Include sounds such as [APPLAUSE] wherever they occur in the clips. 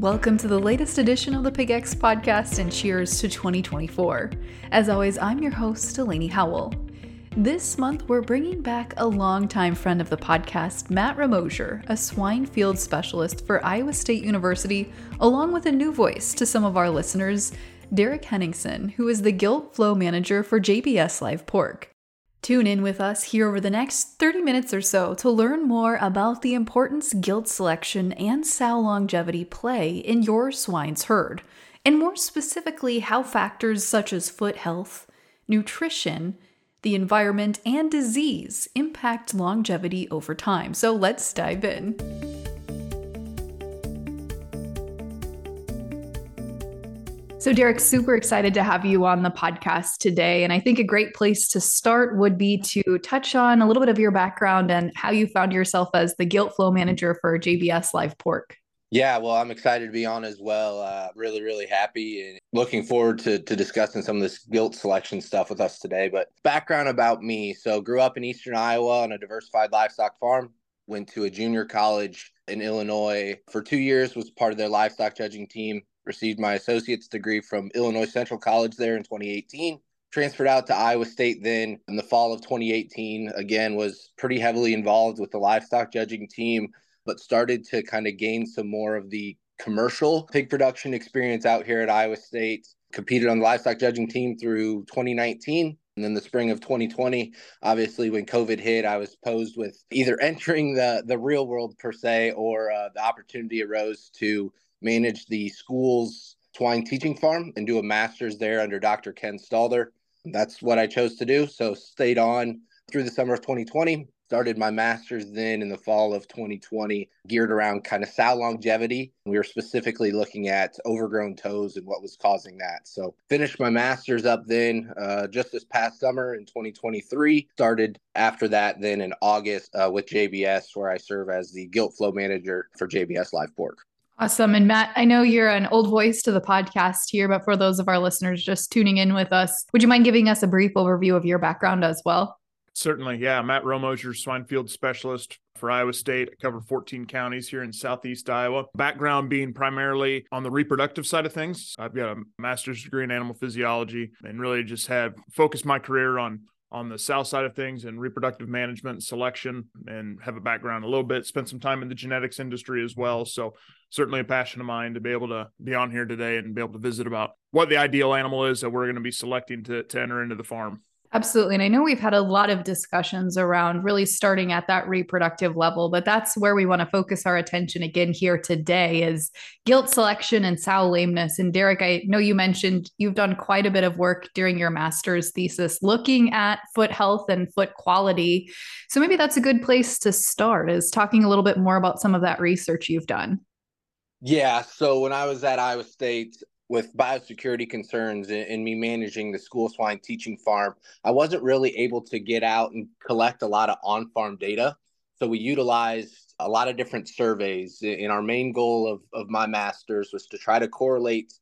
Welcome to the latest edition of the PigX podcast and cheers to 2024. As always, I'm your host, Delaney Howell. This month, we're bringing back a longtime friend of the podcast, Matt Romoser, a swine field specialist for Iowa State University, along with a new voice to some of our listeners, Derek Henningsen, who is the Gilt Flow Manager for JBS Live Pork. Tune in with us here over the next 30 minutes or so to learn more about the importance gilt selection and sow longevity play in your swine's herd, and more specifically, how factors such as foot health, nutrition, the environment, and disease impact longevity over time. So let's dive in. So, Derek, super excited to have you on the podcast today. And I think a great place to start would be to touch on a little bit of your background and how you found yourself as the Gilt Flow Manager for JBS Live Pork. Yeah, well, I'm excited to be on as well. Uh, really, really happy and looking forward to, to discussing some of this gilt selection stuff with us today. But background about me so, grew up in Eastern Iowa on a diversified livestock farm, went to a junior college in Illinois for two years, was part of their livestock judging team received my associate's degree from Illinois Central College there in 2018. Transferred out to Iowa State then in the fall of 2018. Again, was pretty heavily involved with the livestock judging team, but started to kind of gain some more of the commercial pig production experience out here at Iowa State. Competed on the livestock judging team through 2019. And then the spring of 2020, obviously, when COVID hit, I was posed with either [LAUGHS] entering the the real world per se, or uh, the opportunity arose to manage the school's swine teaching farm and do a master's there under Dr. Ken Stalder. That's what I chose to do. So stayed on through the summer of 2020. Started my master's then in the fall of 2020, geared around kind of sow longevity. We were specifically looking at overgrown toes and what was causing that. So finished my master's up then uh, just this past summer in 2023. Started after that then in August uh, with JBS, where I serve as the gilt flow manager for JBS Live Pork. Awesome. And Matt, I know you're an old voice to the podcast here, but for those of our listeners just tuning in with us, would you mind giving us a brief overview of your background as well? Certainly. Yeah. Matt Romoser, swine field specialist for Iowa State. I cover 14 counties here in Southeast Iowa. Background being primarily on the reproductive side of things. I've got a master's degree in animal physiology and really just have focused my career on on the south side of things and reproductive management and selection and have a background a little bit spent some time in the genetics industry as well. So certainly a passion of mine to be able to be on here today and be able to visit about what the ideal animal is that we're going to be selecting to, to enter into the farm Absolutely. And I know we've had a lot of discussions around really starting at that reproductive level, but that's where we want to focus our attention again here today is gilt selection and sow lameness. And Derek, I know you mentioned you've done quite a bit of work during your master's thesis looking at foot health and foot quality. So maybe that's a good place to start is talking a little bit more about some of that research you've done. Yeah. So when I was at Iowa State, with biosecurity concerns and, me managing the school swine teaching farm, I wasn't really able to get out and collect a lot of on farm data. So we utilized a lot of different surveys. And our main goal of, of my master's was to try to correlate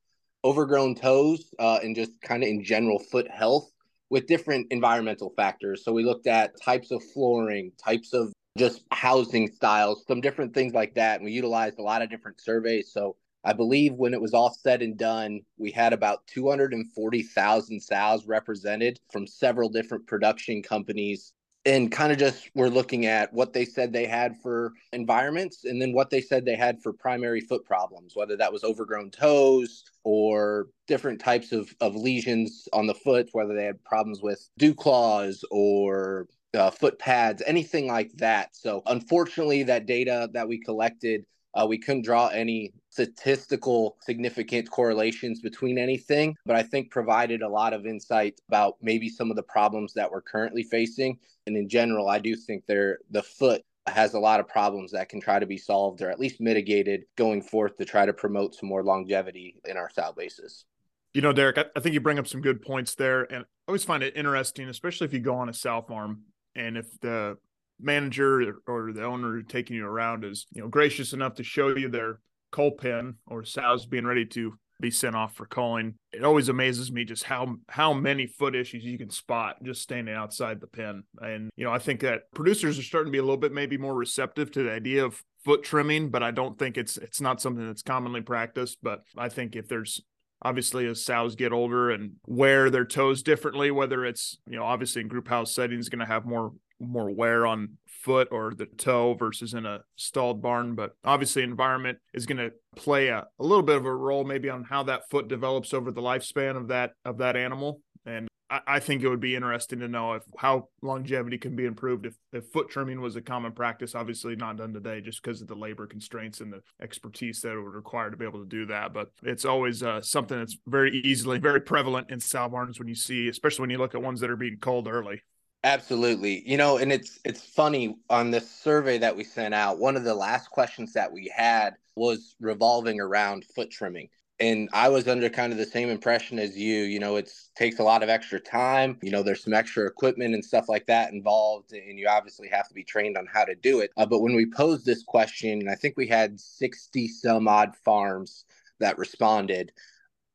overgrown toes uh, and just kind of in general foot health with different environmental factors. So we looked at types of flooring, types of just housing styles, some different things like that. And we utilized a lot of different surveys. So I believe when it was all said and done, we had about 240,000 sows represented from several different production companies. And kind of just we're looking at what they said they had for environments and then what they said they had for primary foot problems, whether that was overgrown toes or different types of, of lesions on the foot, whether they had problems with dew claws or uh, foot pads, anything like that. So, unfortunately, that data that we collected uh, we couldn't draw any statistical significant correlations between anything, but I think provided a lot of insight about maybe some of the problems that we're currently facing. And in general, I do think they're, the foot has a lot of problems that can try to be solved or at least mitigated going forth to try to promote some more longevity in our sow bases. You know, Derek, I, I think you bring up some good points there. And I always find it interesting, especially if you go on a sow farm and if the manager or the owner taking you around is you know gracious enough to show you their cull pen or sows being ready to be sent off for culling. It always amazes me just how how many foot issues you can spot just standing outside the pen. And you know, I think that producers are starting to be a little bit maybe more receptive to the idea of foot trimming, but I don't think it's it's not something that's commonly practiced. But I think if there's obviously as sows get older and wear their toes differently, whether it's you know obviously in group house settings going to have more more wear on foot or the toe versus in a stalled barn. But obviously, environment is going to play a, a little bit of a role maybe on how that foot develops over the lifespan of that of that animal. And I, I think it would be interesting to know if how longevity can be improved if, if foot trimming was a common practice. Obviously, not done today just because of the labor constraints and the expertise that it would require to be able to do that. But it's always uh, something that's very easily very prevalent in sow barns when you see, especially when you look at ones that are being culled early. Absolutely. You know, and it's it's funny on this survey that we sent out, one of the last questions that we had was revolving around foot trimming. And I was under kind of the same impression as you. You know, it takes a lot of extra time. You know, there's some extra equipment and stuff like that involved, and you obviously have to be trained on how to do it. Uh, but when we posed this question, I think we had 60 some odd farms that responded.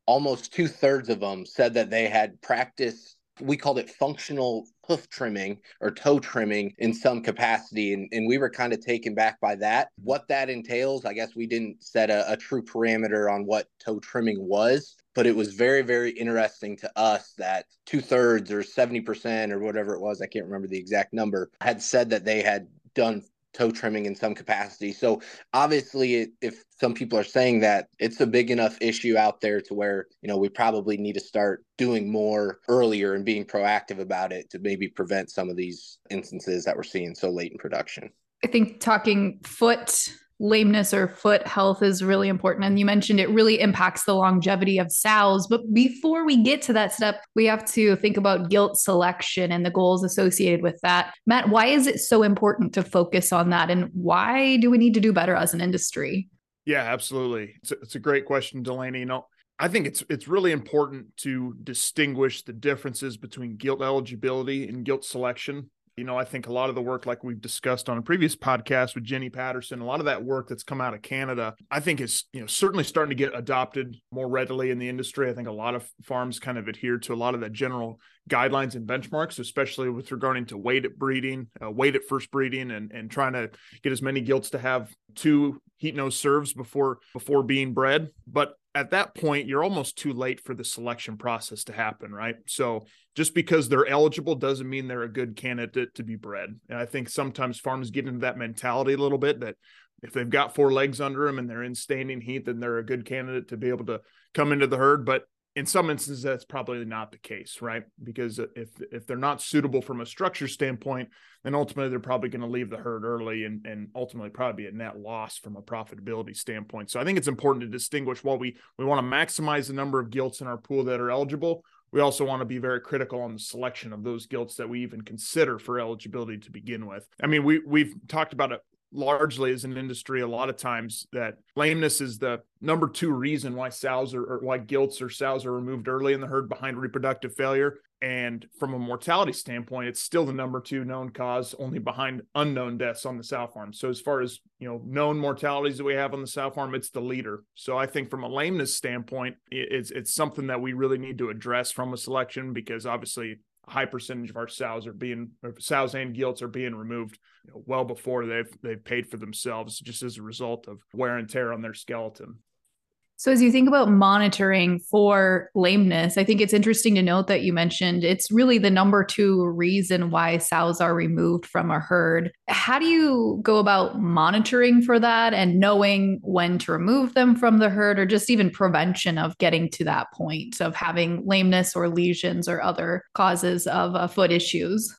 Almost two thirds of them said that they had practiced we called it functional hoof trimming or toe trimming in some capacity. And, and we were kind of taken back by that. What that entails, I guess we didn't set a, a true parameter on what toe trimming was, but it was very, very interesting to us that two thirds or 70% or whatever it was, I can't remember the exact number, had said that they had done toe trimming in some capacity. So obviously, if some people are saying that, it's a big enough issue out there to where you know we probably need to start doing more earlier and being proactive about it to maybe prevent some of these instances that we're seeing so late in production. I think talking foot lameness or foot health is really important. And you mentioned it really impacts the longevity of sows. But before we get to that step, we have to think about gilt selection and the goals associated with that. Matt, why is it so important to focus on that? And why do we need to do better as an industry? Yeah, absolutely. It's a, it's a great question, Delaney. You know, I think it's it's really important to distinguish the differences between gilt eligibility and gilt selection. You know, I think a lot of the work, like we've discussed on a previous podcast with Jenny Patterson, a lot of that work that's come out of Canada, I think is, you know, certainly starting to get adopted more readily in the industry. I think a lot of farms kind of adhere to a lot of the general guidelines and benchmarks, especially with regarding to weight at breeding, uh, weight at first breeding, and and trying to get as many gilts to have two heat nose serves before before being bred. But at that point, you're almost too late for the selection process to happen, right? So just because they're eligible doesn't mean they're a good candidate to be bred. And I think sometimes farms get into that mentality a little bit that if they've got four legs under them and they're in standing heat, then they're a good candidate to be able to come into the herd. But in some instances that's probably not the case right because if if they're not suitable from a structure standpoint then ultimately they're probably going to leave the herd early and and ultimately probably be a net loss from a profitability standpoint so i think it's important to distinguish while we we want to maximize the number of gilts in our pool that are eligible we also want to be very critical on the selection of those gilts that we even consider for eligibility to begin with. I mean, we we've talked about it largely as an industry a lot of times that lameness is the number two reason why sows are or why gilts or sows are removed early in the herd behind reproductive failure. And from a mortality standpoint it's still the number two known cause only behind unknown deaths on the sow farm. So as far as you know known mortalities that we have on the sow farm it's the leader. So i think from a lameness standpoint it's it's something that we really need to address from a selection because obviously high percentage of our sows are being sows and gilts are being removed you know, well before they've they've paid for themselves just as a result of wear and tear on their skeleton. So, as you think about monitoring for lameness, I think it's interesting to note that you mentioned it's really the number two reason why sows are removed from a herd. How do you go about monitoring for that and knowing when to remove them from the herd, or just even prevention of getting to that point of having lameness or lesions or other causes of uh, foot issues?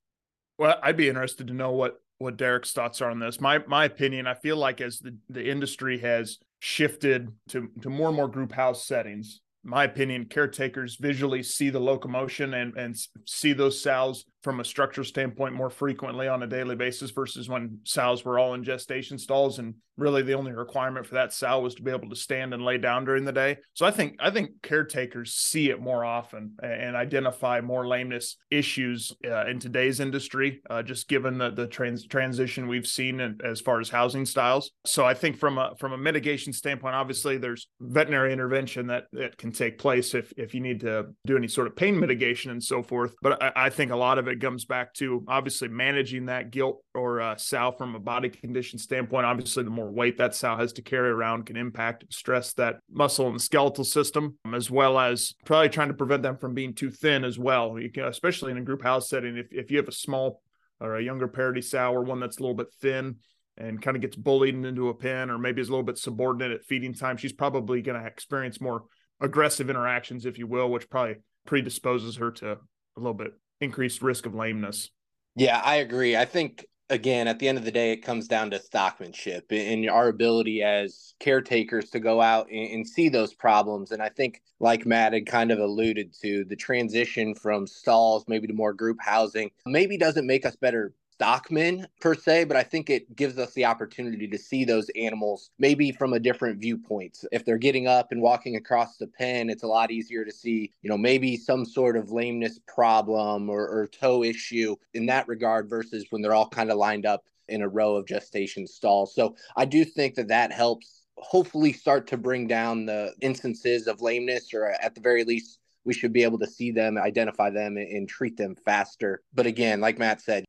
Well, I'd be interested to know what what Derek's thoughts are on this. My my opinion, I feel like as the, the industry has shifted to, to more and more group house settings, my opinion, caretakers visually see the locomotion and, and see those sows from a structure standpoint more frequently on a daily basis versus when sows were all in gestation stalls and really the only requirement for that sow was to be able to stand and lay down during the day. So i think i think caretakers see it more often and identify more lameness issues uh, in today's industry uh, just given the the trans- transition we've seen in, as far as housing styles. So i think from a from a mitigation standpoint obviously there's veterinary intervention that that can take place if if you need to do any sort of pain mitigation and so forth. But i, I think a lot of it comes back to obviously managing that gilt or uh, sow from a body condition standpoint. Obviously, the more weight that sow has to carry around can impact stress that muscle and skeletal system, as well as probably trying to prevent them from being too thin as well. You can, especially in a group house setting, if, if you have a small or a younger parity sow or one that's a little bit thin, and kind of gets bullied into a pen or maybe is a little bit subordinate at feeding time, she's probably going to experience more aggressive interactions, if you will, which probably predisposes her to a little bit increased risk of lameness. Yeah, I agree. I think again, at the end of the day, it comes down to stockmanship and our ability as caretakers to go out and, see those problems. And I think, like Matt had kind of alluded to, the transition from stalls maybe to more group housing maybe doesn't make us better stockmen per se, but I think it gives us the opportunity to see those animals maybe from a different viewpoint. If they're getting up and walking across the pen, it's a lot easier to see, you know, maybe some sort of lameness problem or, or toe issue in that regard versus when they're all kind of lined up in a row of gestation stalls. So I do think that that helps hopefully start to bring down the instances of lameness or at the very least we should be able to see them, identify them, and, treat them faster. But again, like Matt said,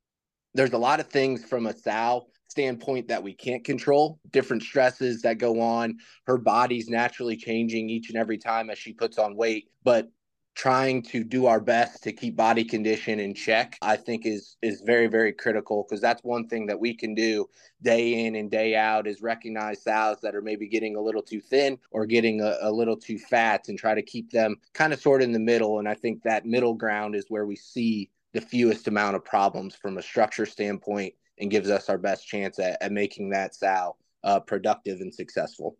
there's a lot of things from a sow standpoint that we can't control, different stresses that go on. Her body's naturally changing each and every time as she puts on weight, but trying to do our best to keep body condition in check i think is is very very critical because that's one thing that we can do day in and day out is recognize sows that are maybe getting a little too thin or getting a, a little too fat and try to keep them kind of sort of in the middle and i think that middle ground is where we see the fewest amount of problems from a structure standpoint and gives us our best chance at, at making that sow uh, productive and successful.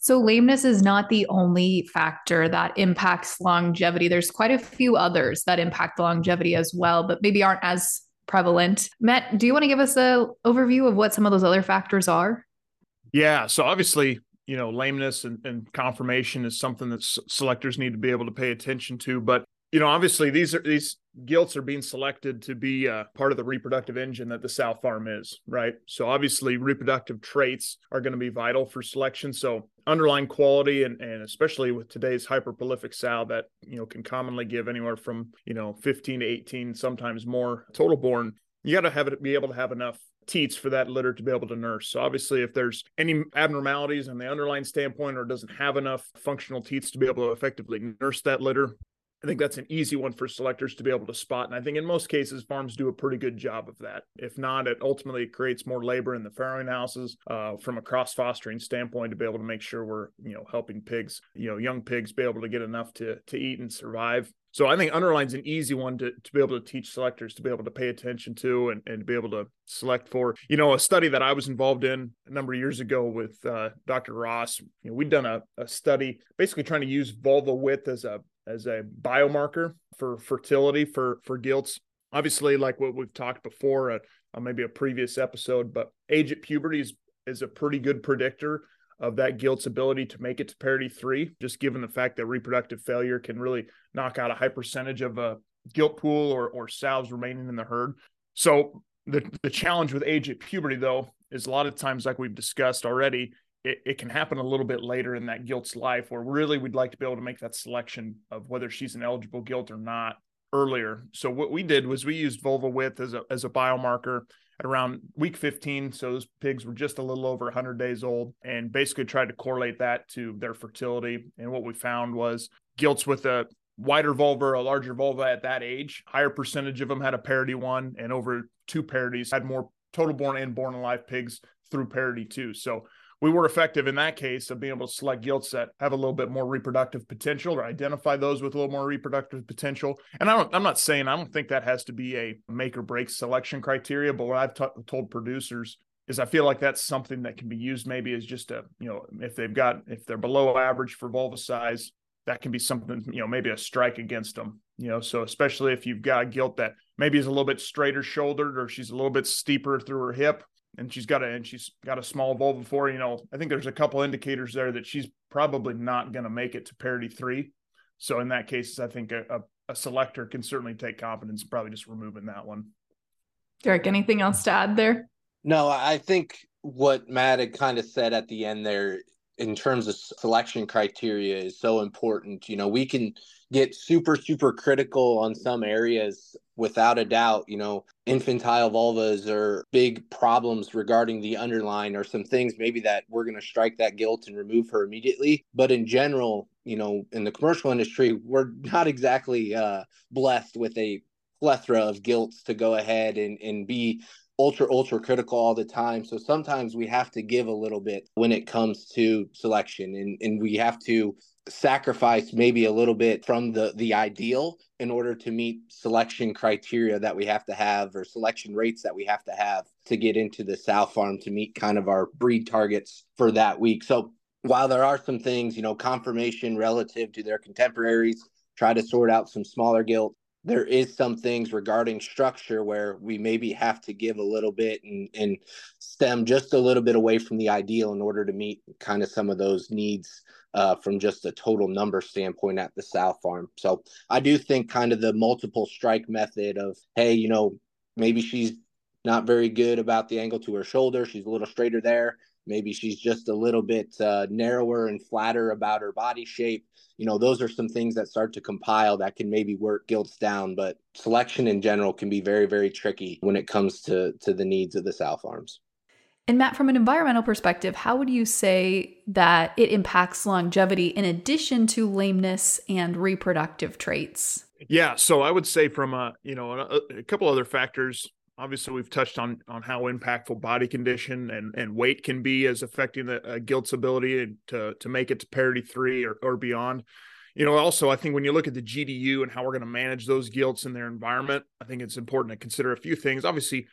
So, lameness is not the only factor that impacts longevity. There's quite a few others that impact longevity as well, but maybe aren't as prevalent. Matt, do you want to give us a overview of what some of those other factors are? Yeah. So, obviously, you know, lameness and, and conformation is something that s- selectors need to be able to pay attention to. But you know, obviously these are these gilts are being selected to be uh, part of the reproductive engine that the sow farm is, right? So obviously reproductive traits are going to be vital for selection. So underlying quality and, and especially with today's hyper prolific sow that, you know, can commonly give anywhere from, you know, 15 to 18, sometimes more total born, you got to have it be able to have enough teats for that litter to be able to nurse. So obviously, if there's any abnormalities on the underlying standpoint or doesn't have enough functional teats to be able to effectively nurse that litter, I think that's an easy one for selectors to be able to spot. And I think in most cases, farms do a pretty good job of that. If not, it ultimately creates more labor in the farrowing houses uh, from a cross fostering standpoint to be able to make sure we're, you know, helping pigs, you know, young pigs be able to get enough to, to eat and survive. So I think underline's an easy one to, to be able to teach selectors to be able to pay attention to and, and be able to select for. You know, a study that I was involved in a number of years ago with uh, Dr. Ross, you know, we'd done a, a study basically trying to use vulva width as a as a biomarker for fertility for for gilts. Obviously, like what we've talked before, uh, uh, maybe a previous episode, but age at puberty is is a pretty good predictor of that gilt's ability to make it to parity three, just given the fact that reproductive failure can really knock out a high percentage of a gilt pool or or sows remaining in the herd. So the the challenge with age at puberty though is a lot of times, like we've discussed already, it, it can happen a little bit later in that gilt's life where really we'd like to be able to make that selection of whether she's an eligible gilt or not earlier. So what we did was we used vulva width as a as a biomarker at around week 15. So those pigs were just a little over 100 days old and basically tried to correlate that to their fertility. And what we found was gilts with a wider vulva, a larger vulva at that age, higher percentage of them had a parity one, and over two parities had more total born and born alive pigs through parity two. So we were effective in that case of being able to select gilts that have a little bit more reproductive potential or identify those with a little more reproductive potential. And I don't, I'm not saying I don't think that has to be a make or break selection criteria, but what I've t- told producers is I feel like that's something that can be used maybe as just a, you know, if they've got, if they're below average for vulva size, that can be something, you know, maybe a strike against them, you know. So, especially if you've got a gilt that maybe is a little bit straighter shouldered or she's a little bit steeper through her hip, and she's got a and she's got a small vulva for you know i think there's a couple indicators there that she's probably not going to make it to parity three. So in that case i think a, a, a selector can certainly take confidence probably just removing that one. Derek anything else to add there? No i think what matt had kind of said at the end there in terms of selection criteria is so important. You know, we can get super, super critical on some areas without a doubt. You know, infantile vulvas are big problems regarding the underline or some things maybe that we're going to strike that gilt and remove her immediately. But in general, you know, in the commercial industry, we're not exactly uh, blessed with a plethora of gilts to go ahead and, and be ultra ultra critical all the time. So sometimes we have to give a little bit when it comes to selection and and we have to sacrifice maybe a little bit from the the ideal in order to meet selection criteria that we have to have or selection rates that we have to have to get into the sow farm to meet kind of our breed targets for that week. So while there are some things you know conformation relative to their contemporaries try to sort out some smaller gilt there is some things regarding structure where we maybe have to give a little bit and, and stem just a little bit away from the ideal in order to meet kind of some of those needs uh, from just a total number standpoint at the sow farm. So I do think kind of the multiple strike method of, hey, you know, maybe she's not very good about the angle to her shoulder. She's a little straighter there. Maybe she's just a little bit uh, narrower and flatter about her body shape. You know, those are some things that start to compile that can maybe work gilts down. But selection in general can be very, very tricky when it comes to to the needs of the sow farms. And Matt, from an environmental perspective, how would you say that it impacts longevity in addition to lameness and reproductive traits? Yeah, so I would say from a you know a, a couple other factors obviously we've touched on on how impactful body condition and and weight can be as affecting the uh, gilt's ability to to make it to parity three or, or beyond. You know also i think when you look at the gdu and how we're going to manage those gilts in their environment i think it's important to consider a few things. Obviously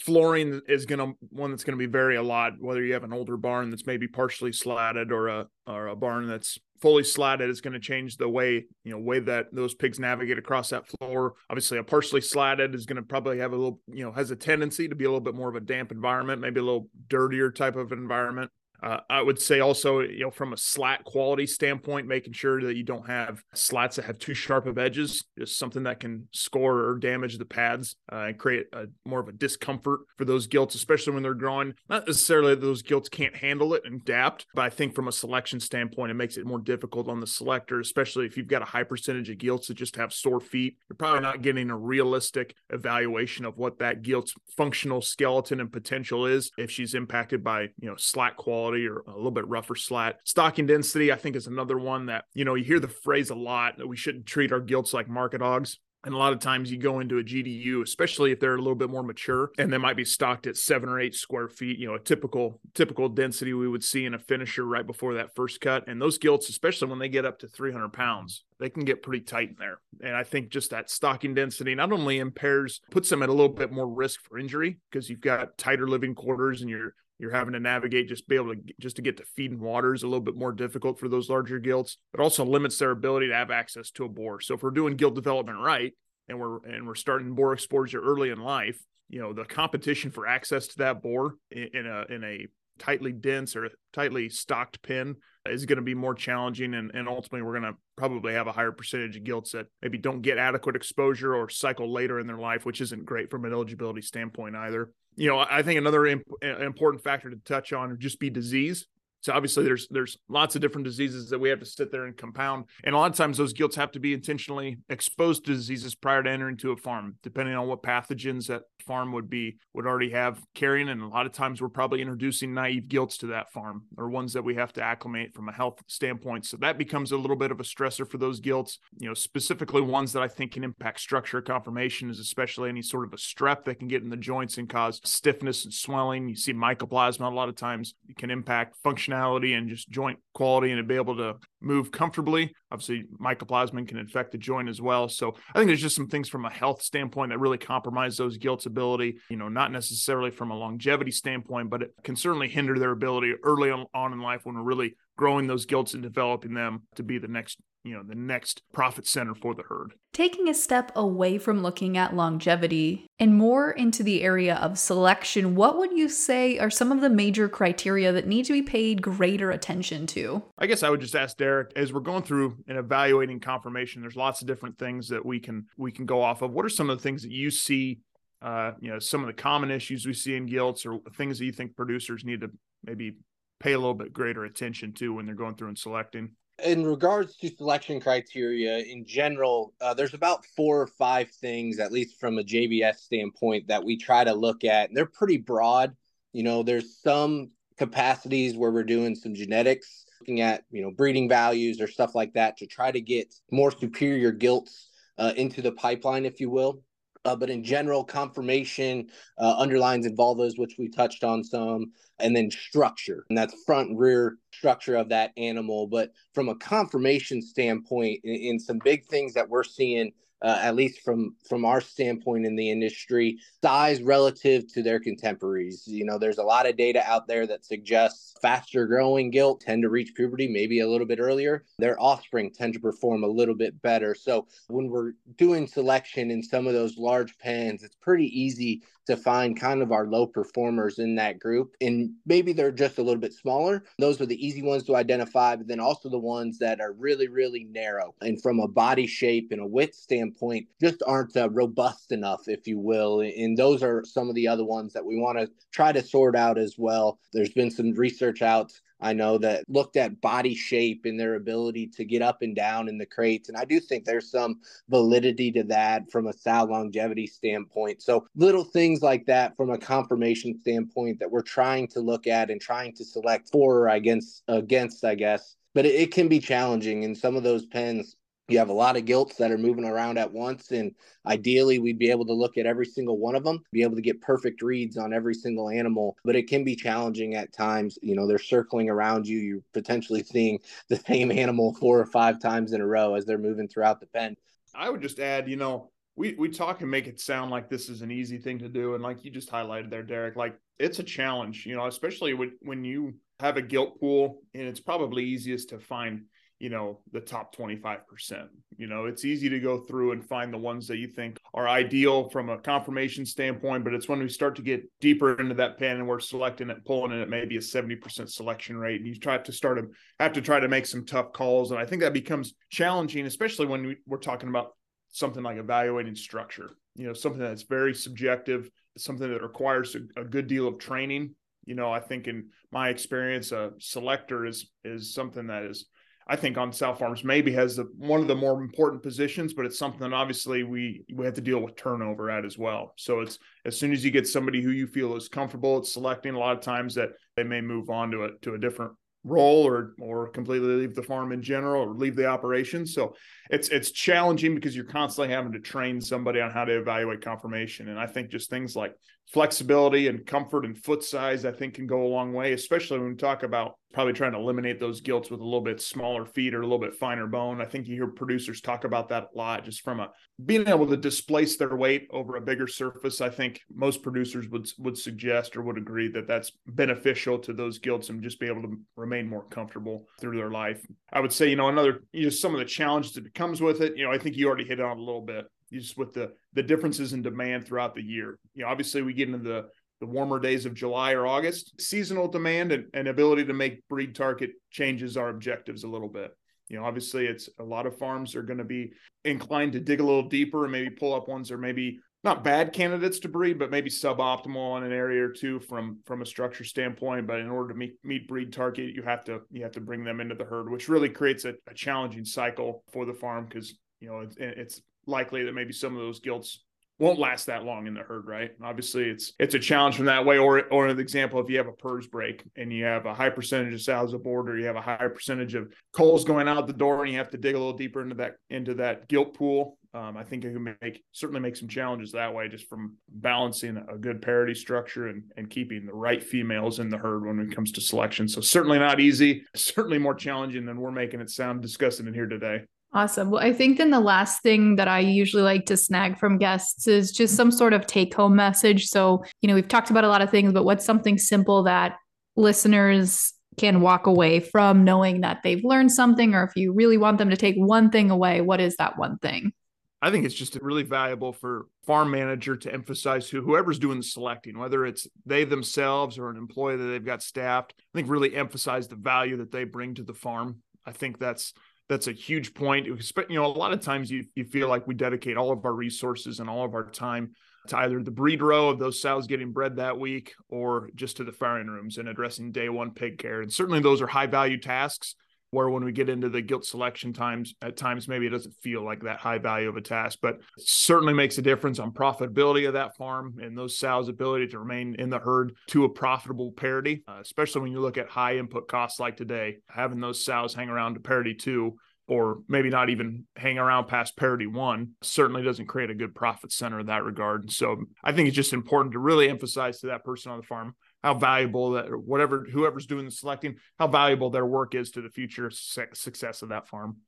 flooring is going to one that's going to be vary a lot whether you have an older barn that's maybe partially slatted or a or a barn that's fully slatted is going to change the way you know way that those pigs navigate across that floor. Obviously a partially slatted is going to probably have a little you know has a tendency to be a little bit more of a damp environment maybe a little dirtier type of environment uh, I would say also, you know, from a slat quality standpoint, making sure that you don't have slats that have too sharp of edges, just something that can score or damage the pads uh, and create a, more of a discomfort for those gilts, especially when they're growing. Not necessarily that those gilts can't handle it and adapt, but I think from a selection standpoint, it makes it more difficult on the selector, especially if you've got a high percentage of gilts that just have sore feet. You're probably not getting a realistic evaluation of what that gilt's functional skeleton and potential is if she's impacted by, you know, slat quality quality or a little bit rougher slat. Stocking density, I think, is another one that, you know, you hear the phrase a lot that we shouldn't treat our gilts like market hogs. And a lot of times you go into a GDU, especially if they're a little bit more mature and they might be stocked at seven or eight square feet, you know, a typical typical density we would see in a finisher right before that first cut. And those gilts, especially when they get up to 300 pounds, they can get pretty tight in there. And I think just that stocking density not only impairs, puts them at a little bit more risk for injury because you've got tighter living quarters and you're you're having to navigate just be able to just to get to feed and water is a little bit more difficult for those larger gilts but also limits their ability to have access to a boar so if we're doing gilt development right and we're and we're starting boar exposure early in life you know the competition for access to that boar in, a in a tightly dense or tightly stocked pen is going to be more challenging and, and ultimately we're going to probably have a higher percentage of gilts that maybe don't get adequate exposure or cycle later in their life which isn't great from an eligibility standpoint either you know, I think another imp- important factor to touch on would just be disease. So obviously there's there's lots of different diseases that we have to sit there and compound. And a lot of times those gilts have to be intentionally exposed to diseases prior to entering to a farm, depending on what pathogens that farm would be would already have carrying. And a lot of times we're probably introducing naive gilts to that farm or ones that we have to acclimate from a health standpoint. So that becomes a little bit of a stressor for those gilts. You know, specifically ones that I think can impact structure conformation is especially any sort of a strep that can get in the joints and cause stiffness and swelling. You see mycoplasma a lot of times it can impact function functionality and just joint quality and to be able to move comfortably. Obviously, mycoplasma can infect the joint as well. So I think there's just some things from a health standpoint that really compromise those gilts' ability, you know, not necessarily from a longevity standpoint, but it can certainly hinder their ability early on in life when we're really growing those gilts and developing them to be the next you know the next profit center for the herd. Taking a step away from looking at longevity and more into the area of selection what would you say are some of the major criteria that need to be paid greater attention to? I guess i would just ask derek as we're going through and evaluating conformation, there's lots of different things that we can we can go off of. What are some of the things that you see uh, you know some of the common issues we see in gilts or things that you think producers need to maybe pay a little bit greater attention to when they're going through and selecting? in regards to selection criteria in general, uh, there's about four or five things, at least from a JBS standpoint, that we try to look at. And they're pretty broad. You know, there's some capacities where we're doing some genetics, looking at, you know, breeding values or stuff like that to try to get more superior gilts uh, into the pipeline, if you will. Uh, but in general, conformation uh, underlines and vulvas, which we touched on some, and then structure, and that's front and rear structure of that animal. But from a conformation standpoint, in, in some big things that we're seeing uh, at least from from our standpoint in the industry, size relative to their contemporaries. You know, there's a lot of data out there that suggests faster growing gilt tend to reach puberty maybe a little bit earlier. Their offspring tend to perform a little bit better. So when we're doing selection in some of those large pens, it's pretty easy to find kind of our low performers in that group. And maybe they're just a little bit smaller. Those are the easy ones to identify, but then also the ones that are really, really narrow and from a body shape and a width standpoint, just aren't uh, robust enough, if you will. And those are some of the other ones that we want to try to sort out as well. There's been some research out I know that looked at body shape and their ability to get up and down in the crates. And I do think there's some validity to that from a sow longevity standpoint. So little things like that from a conformation standpoint that we're trying to look at and trying to select for or against against, I guess. But it, it can be challenging in some of those pens you have a lot of gilts that are moving around at once and ideally we'd be able to look at every single one of them be able to get perfect reads on every single animal. But it can be challenging at times you know they're circling around you you're potentially seeing the same animal four or five times in a row as they're moving throughout the pen. I would just add you know we we talk and make it sound like this is an easy thing to do and like you just highlighted there derek like it's a challenge you know especially when when you have a gilt pool and it's probably easiest to find you know the top 25% you know it's easy to go through and find the ones that you think are ideal from a conformation standpoint but it's when we start to get deeper into that pen and we're selecting it pulling it at maybe a 70% selection rate and you try to start to have to try to make some tough calls and i think that becomes challenging especially when we, we're talking about something like evaluating structure. You know something that's very subjective something that requires a, a good deal of training. You know i think in my experience a selector is is something that is I think on sow farms maybe has the, one of the more important positions, but it's something obviously we we have to deal with turnover at as well. So it's as soon as you get somebody who you feel is comfortable at selecting, a lot of times that they may move on to a to a different role or or completely leave the farm in general or leave the operation. So it's it's challenging because you're constantly having to train somebody on how to evaluate conformation. And I think just things like flexibility and comfort and foot size, I think can go a long way, especially when we talk about probably trying to eliminate those gilts with a little bit smaller feet or a little bit finer bone. I think you hear producers talk about that a lot, just from a being able to displace their weight over a bigger surface. I think most producers would would suggest or would agree that that's beneficial to those gilts and just be able to remain more comfortable through their life. I would say, you know, another you know some of the challenges that comes with it. You know, I think you already hit on a little bit just with the the differences in demand throughout the year. You know, obviously we get into the the warmer days of July or August, seasonal demand and, and ability to make breed target changes our objectives a little bit. You know, obviously it's a lot of farms are going to be inclined to dig a little deeper and maybe pull up ones that are maybe not bad candidates to breed, but maybe suboptimal in an area or two from from a structure standpoint. But in order to meet meet breed target, you have to you have to bring them into the herd, which really creates a, a challenging cycle for the farm because you know it's likely that maybe some of those gilts won't last that long in the herd, right? Obviously, it's it's a challenge from that way. Or or an example, if you have a PRRS break and you have a high percentage of sows aboard, or you have a high percentage of culls going out the door, and you have to dig a little deeper into that into that gilt pool. Um, I think it can make certainly make some challenges that way, just from balancing a good parity structure and and keeping the right females in the herd when it comes to selection. So certainly not easy. Certainly more challenging than we're making it sound discussing it here today. Awesome. Well, I think then the last thing that I usually like to snag from guests is just some sort of take home message. So, you know, we've talked about a lot of things, but what's something simple that listeners can walk away from knowing that they've learned something? Or if you really want them to take one thing away, what is that one thing? I think it's just really valuable for farm manager to emphasize who whoever's doing the selecting, whether it's they themselves or an employee that they've got staffed. I think really emphasize the value that they bring to the farm. I think that's that's a huge point. You know, a lot of times you you feel like we dedicate all of our resources and all of our time to either the breed row of those sows getting bred that week or just to the farrowing rooms and addressing day one pig care. And certainly those are high value tasks where when we get into the gilt selection times at times maybe it doesn't feel like that high value of a task but certainly makes a difference on profitability of that farm and those sows ability to remain in the herd to a profitable parity uh, especially when you look at high input costs like today having those sows hang around to parity two or maybe not even hang around past parity one certainly doesn't create a good profit center in that regard. So i think it's just important to really emphasize to that person on the farm how valuable that whatever whoever's doing the selecting how valuable their work is to the future success of that farm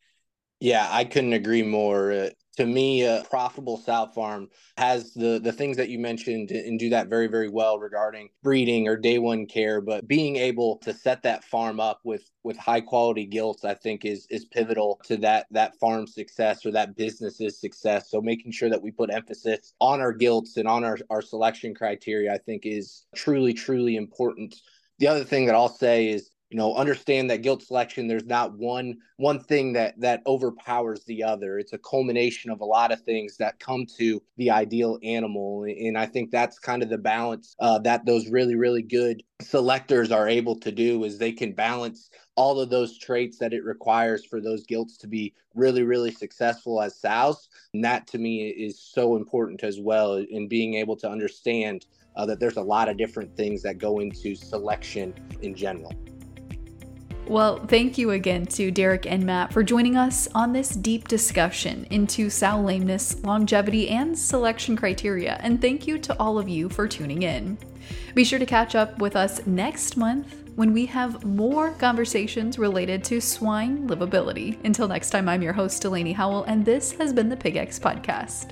yeah i couldn't agree more uh, to me, a profitable sow farm has the the things that you mentioned and do that very very well regarding breeding or day one care. But being able to set that farm up with with high quality gilts, I think is is pivotal to that that farm success or that business's success. So making sure that we put emphasis on our gilts and on our our selection criteria, I think is truly truly important. The other thing that I'll say is you know understand that gilt selection there's not one one thing that that overpowers the other. It's a culmination of a lot of things that come to the ideal animal. And i think that's kind of the balance uh, that those really really good selectors are able to do is they can balance all of those traits that it requires for those gilts to be really really successful as sows. And that to me is so important as well in being able to understand uh, that there's a lot of different things that go into selection in general well, thank you again to Derek and Matt for joining us on this deep discussion into sow lameness, longevity, and selection criteria. And thank you to all of you for tuning in. Be sure to catch up with us next month when we have more conversations related to swine livability. Until next time, I'm your host, Delaney Howell, and this has been the PigX Podcast.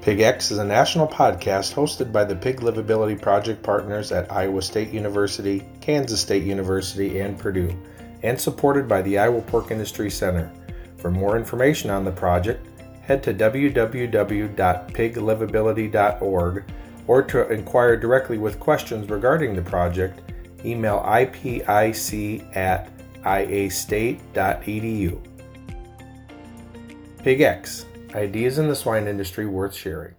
PigX is a national podcast hosted by the Pig Livability Project partners at Iowa State University, Kansas State University, and Purdue, and supported by the Iowa Pork Industry Center. For more information on the project, head to www.piglivability.org or to inquire directly with questions regarding the project, email ipic at iastate.edu. PigX Ideas in the swine industry worth sharing.